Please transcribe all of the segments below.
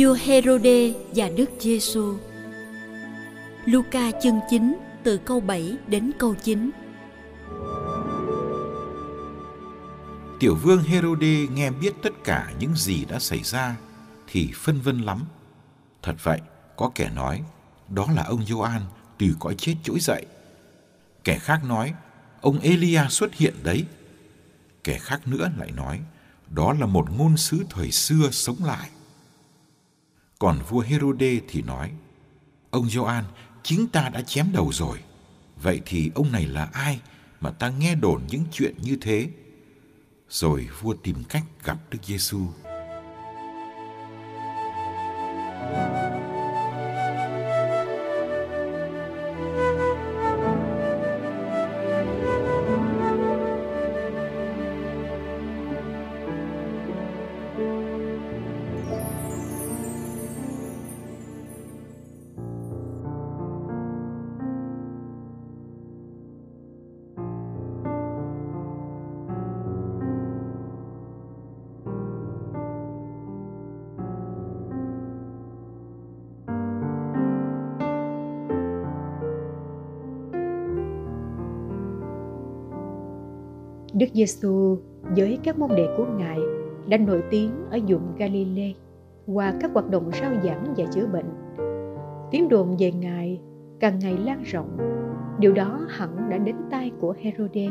vua Herode và Đức Giêsu. Luca chương 9 từ câu 7 đến câu 9. Tiểu vương Herode nghe biết tất cả những gì đã xảy ra thì phân vân lắm. Thật vậy, có kẻ nói đó là ông Gioan từ cõi chết trỗi dậy. Kẻ khác nói ông Elia xuất hiện đấy. Kẻ khác nữa lại nói đó là một ngôn sứ thời xưa sống lại. Còn vua Herode thì nói, ông Gioan, chính ta đã chém đầu rồi. Vậy thì ông này là ai mà ta nghe đồn những chuyện như thế? Rồi vua tìm cách gặp Đức Giêsu. Đức Giêsu với các môn đệ của Ngài đã nổi tiếng ở vùng Galilee qua các hoạt động rao giảng và chữa bệnh. Tiếng đồn về Ngài càng ngày lan rộng. Điều đó hẳn đã đến tai của Herode,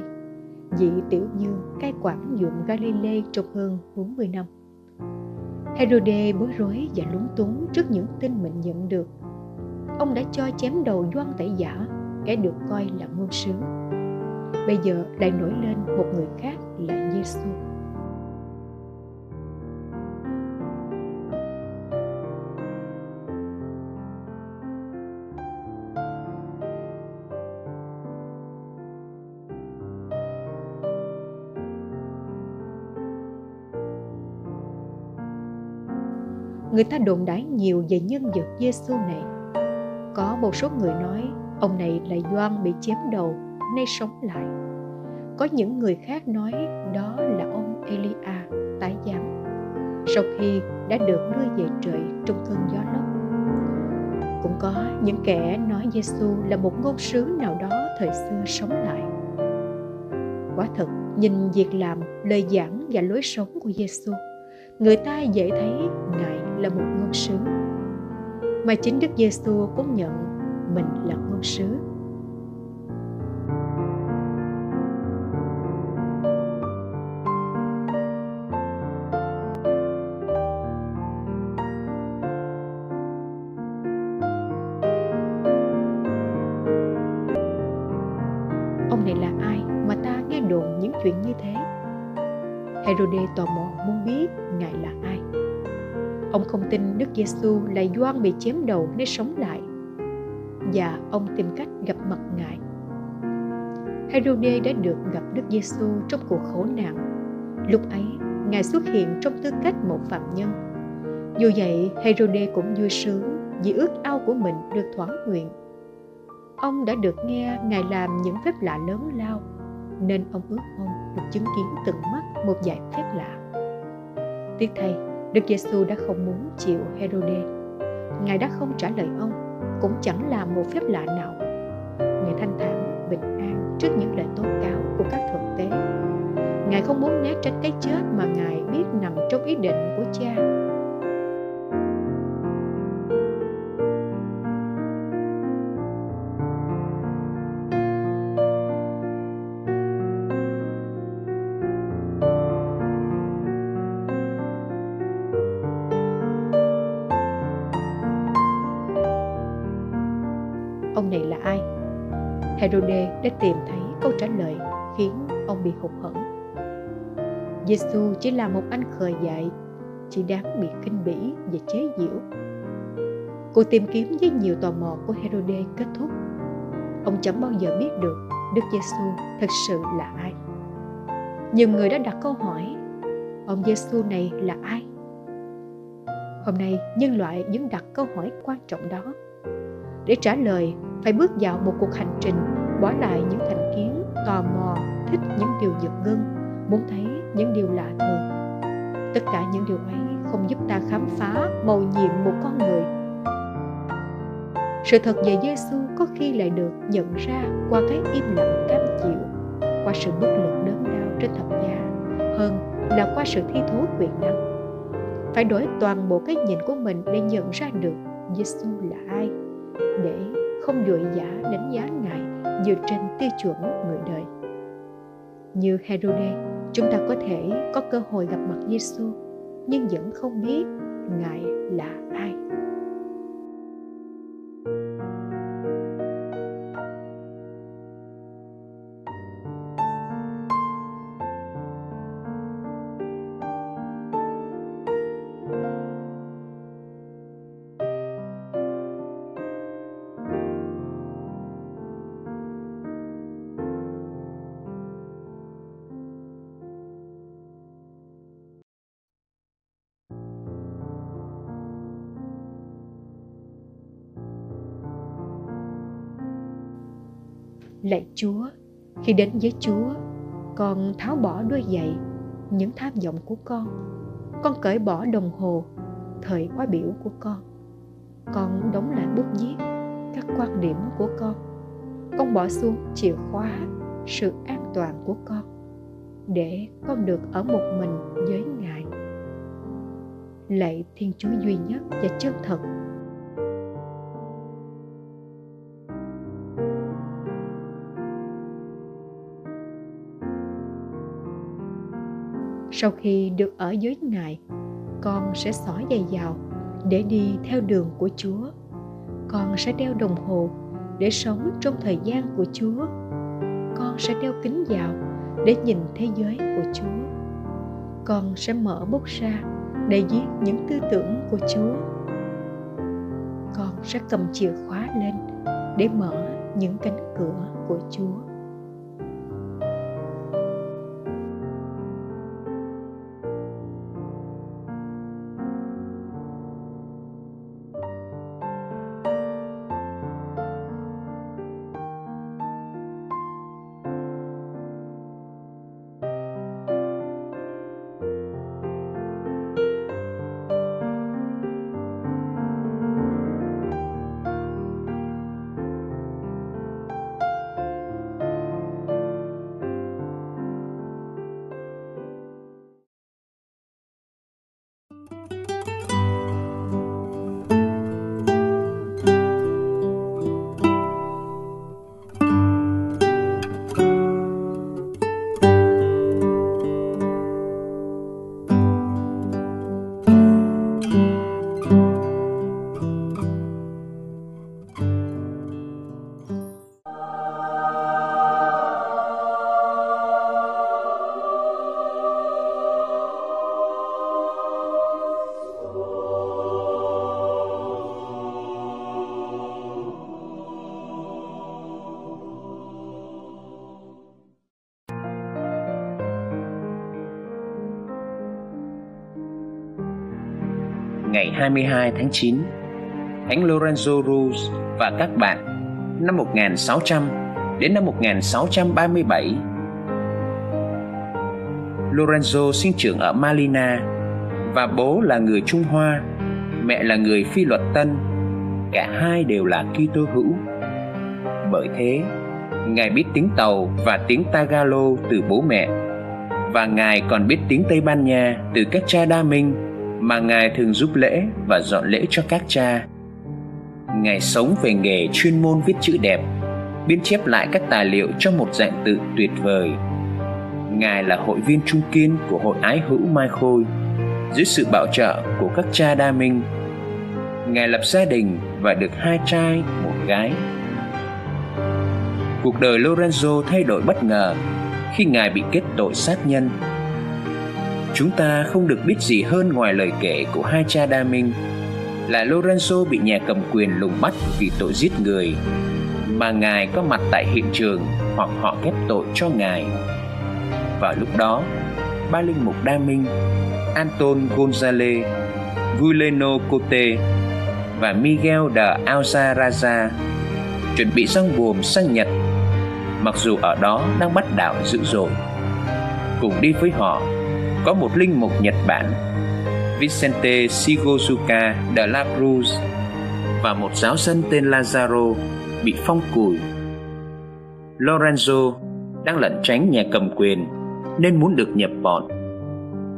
vị tiểu dương cai quản vùng Galilee trong hơn 40 năm. Herode bối rối và lúng túng trước những tin mình nhận được. Ông đã cho chém đầu Doan Tẩy Giả, kẻ được coi là ngôn sứ bây giờ lại nổi lên một người khác là Giêsu. Người ta đồn đãi nhiều về nhân vật Giêsu này. Có một số người nói ông này là Doan bị chém đầu nay sống lại. Có những người khác nói đó là ông Elia, tái giám, sau khi đã được đưa về trời trong cơn gió lốc. Cũng có những kẻ nói Giêsu là một ngôn sứ nào đó thời xưa sống lại. Quả thật, nhìn việc làm, lời giảng và lối sống của Giêsu người ta dễ thấy ngài là một ngôn sứ. Mà chính Đức Giêsu cũng nhận mình là ngôn sứ. Những chuyện như thế. Herode tò mò muốn biết ngài là ai. Ông không tin Đức Giêsu là Doan bị chém đầu nên sống lại. Và ông tìm cách gặp mặt ngài. Herode đã được gặp Đức Giêsu trong cuộc khổ nạn. Lúc ấy, ngài xuất hiện trong tư cách một phạm nhân. Dù vậy, Herode cũng vui sướng vì ước ao của mình được thỏa nguyện. Ông đã được nghe ngài làm những phép lạ lớn lao nên ông ước mong được chứng kiến tận mắt một giải phép lạ. Tiếc thay, đức giêsu đã không muốn chịu herode. Ngài đã không trả lời ông, cũng chẳng làm một phép lạ nào. Ngài thanh thản, bình an trước những lời tố cáo của các thượng tế. Ngài không muốn né tránh cái chết mà ngài biết nằm trong ý định của cha. Herode đã tìm thấy câu trả lời khiến ông bị hụt hẫng. Giêsu chỉ là một anh khờ dại, chỉ đáng bị kinh bỉ và chế giễu. Cuộc tìm kiếm với nhiều tò mò của Herode kết thúc. Ông chẳng bao giờ biết được Đức Giêsu thật sự là ai. Nhiều người đã đặt câu hỏi, ông Giêsu này là ai? Hôm nay, nhân loại vẫn đặt câu hỏi quan trọng đó. Để trả lời phải bước vào một cuộc hành trình, bỏ lại những thành kiến, tò mò, thích những điều giật gân, muốn thấy những điều lạ thường. Tất cả những điều ấy không giúp ta khám phá màu nhiệm một con người. Sự thật về Giêsu có khi lại được nhận ra qua cái im lặng cam chịu, qua sự bất lực đớn đau trên thập giá, hơn là qua sự thi thố quyền năng. Phải đổi toàn bộ cái nhìn của mình để nhận ra được Giêsu là ai, để không dội dã đánh giá ngài dựa trên tiêu chuẩn người đời. Như Herode, chúng ta có thể có cơ hội gặp mặt Giêsu nhưng vẫn không biết ngài là ai. Lạy chúa. Khi đến với chúa, con tháo bỏ đôi giày, những tham vọng của con. Con cởi bỏ đồng hồ, thời khóa biểu của con. Con đóng lại bút viết các quan điểm của con. Con bỏ xuống chìa khóa sự an toàn của con, để con được ở một mình với ngài. Lạy thiên chúa duy nhất và chân thật. Sau khi được ở dưới ngài, con sẽ xỏ giày vào để đi theo đường của chúa. Con sẽ đeo đồng hồ để sống trong thời gian của chúa. Con sẽ đeo kính vào để nhìn thế giới của chúa. Con sẽ mở bút ra để viết những tư tưởng của chúa. Con sẽ cầm chìa khóa lên để mở những cánh cửa của chúa. Ngày 22 tháng 9, Thánh Lorenzo Rus và các bạn năm 1600 đến năm 1637. Lorenzo sinh trưởng ở Malina và bố là người Trung Hoa, mẹ là người Phi luật Tân. Cả hai đều là Kitô hữu. Bởi thế, Ngài biết tiếng Tàu và tiếng Tagalog từ bố mẹ và Ngài còn biết tiếng Tây Ban Nha từ các cha đa minh mà Ngài thường giúp lễ và dọn lễ cho các cha. Ngài sống về nghề chuyên môn viết chữ đẹp, biên chép lại các tài liệu trong một dạng tự tuyệt vời. Ngài là hội viên trung kiên của hội ái hữu Mai Khôi, dưới sự bảo trợ của các cha đa minh. Ngài lập gia đình và được hai trai, một gái. Cuộc đời Lorenzo thay đổi bất ngờ khi Ngài bị kết tội sát nhân chúng ta không được biết gì hơn ngoài lời kể của hai cha đa minh là Lorenzo bị nhà cầm quyền lùng bắt vì tội giết người mà ngài có mặt tại hiện trường hoặc họ kết tội cho ngài. Vào lúc đó, ba linh mục đa minh Anton Gonzalez, Guileno Cote và Miguel de Alzaraza chuẩn bị rong buồm sang Nhật mặc dù ở đó đang bắt đảo dữ dội. Cùng đi với họ có một linh mục Nhật Bản Vicente Sigozuka de la Cruz và một giáo dân tên Lazaro bị phong cùi. Lorenzo đang lẩn tránh nhà cầm quyền nên muốn được nhập bọn.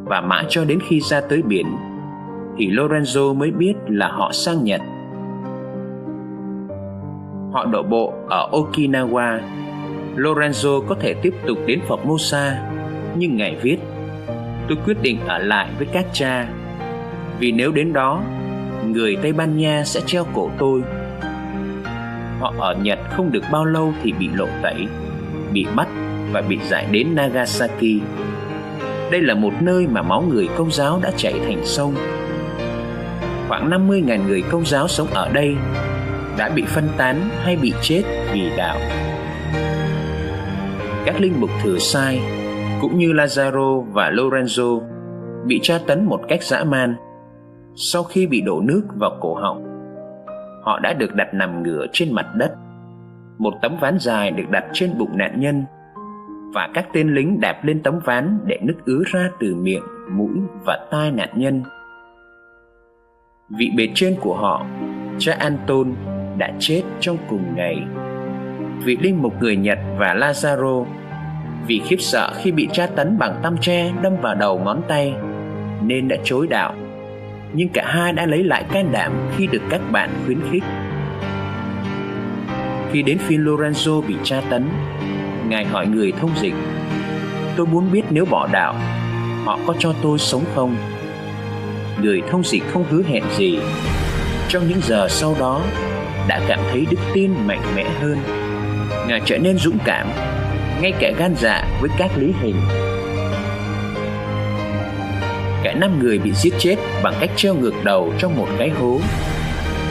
Và mãi cho đến khi ra tới biển thì Lorenzo mới biết là họ sang Nhật. Họ đổ bộ ở Okinawa. Lorenzo có thể tiếp tục đến Formosa, nhưng ngài viết: "Tôi quyết định ở lại với các cha, vì nếu đến đó, người Tây Ban Nha sẽ treo cổ tôi." Họ ở Nhật không được bao lâu thì bị lộ tẩy, bị bắt và bị giải đến Nagasaki. Đây là một nơi mà máu người công giáo đã chảy thành sông khoảng 50.000 người công giáo sống ở đây đã bị phân tán hay bị chết vì đạo. Các linh mục thừa sai cũng như Lazaro và Lorenzo bị tra tấn một cách dã man. Sau khi bị đổ nước vào cổ họng, họ đã được đặt nằm ngửa trên mặt đất. Một tấm ván dài được đặt trên bụng nạn nhân và các tên lính đạp lên tấm ván để nước ứa ra từ miệng, mũi và tai nạn nhân vị bề trên của họ, cha Anton, đã chết trong cùng ngày. Vị linh mục người Nhật và Lazaro vì khiếp sợ khi bị tra tấn bằng tăm tre đâm vào đầu ngón tay nên đã chối đạo. Nhưng cả hai đã lấy lại can đảm khi được các bạn khuyến khích. Khi đến phiên Lorenzo bị tra tấn, Ngài hỏi người thông dịch Tôi muốn biết nếu bỏ đạo Họ có cho tôi sống không? người thông dịch không hứa hẹn gì trong những giờ sau đó đã cảm thấy đức tin mạnh mẽ hơn ngài trở nên dũng cảm ngay cả gan dạ với các lý hình. Cả năm người bị giết chết bằng cách treo ngược đầu trong một cái hố.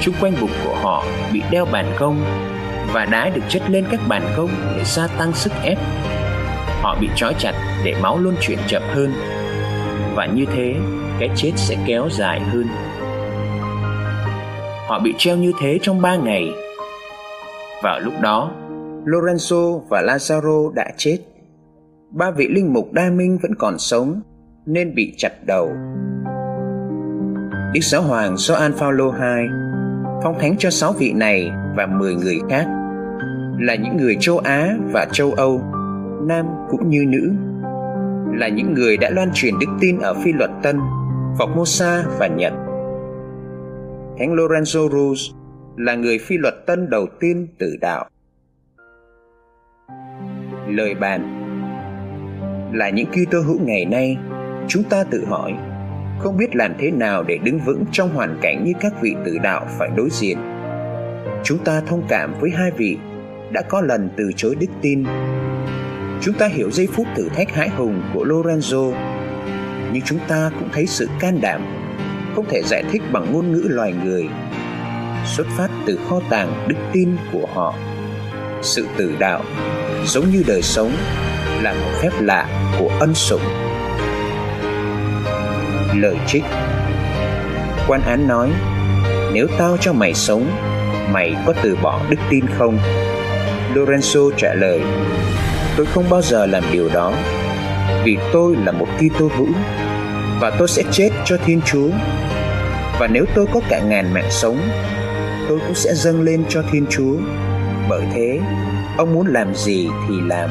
Chung quanh bụng của họ bị đeo bàn công và đá được chất lên các bàn công để gia tăng sức ép. Họ bị trói chặt để máu luôn chuyển chậm hơn. Và như thế, cái chết sẽ kéo dài hơn. Họ bị treo như thế trong ba ngày. Vào lúc đó lorenzo và lazaro đã chết ba vị linh mục đa minh vẫn còn sống nên bị chặt đầu Đức Giáo Hoàng Gioan Phaolô II phong thánh cho sáu vị này và 10 người khác là những người châu Á và châu Âu, nam cũng như nữ, là những người đã loan truyền đức tin ở phi luật Tân Formosa và Nhật. Thánh Lorenzo Ruz là người phi luật tân đầu tiên tử đạo. Lời bàn là những Kitô hữu ngày nay, chúng ta tự hỏi không biết làm thế nào để đứng vững trong hoàn cảnh như các vị tử đạo phải đối diện. Chúng ta thông cảm với hai vị đã có lần từ chối đức tin. Chúng ta hiểu giây phút thử thách hãi hùng của Lorenzo nhưng chúng ta cũng thấy sự can đảm không thể giải thích bằng ngôn ngữ loài người xuất phát từ kho tàng đức tin của họ sự tử đạo giống như đời sống là một phép lạ của ân sủng lời trích quan án nói nếu tao cho mày sống mày có từ bỏ đức tin không lorenzo trả lời tôi không bao giờ làm điều đó vì tôi là một Kitô hữu và tôi sẽ chết cho Thiên Chúa. Và nếu tôi có cả ngàn mạng sống, tôi cũng sẽ dâng lên cho Thiên Chúa. Bởi thế, ông muốn làm gì thì làm.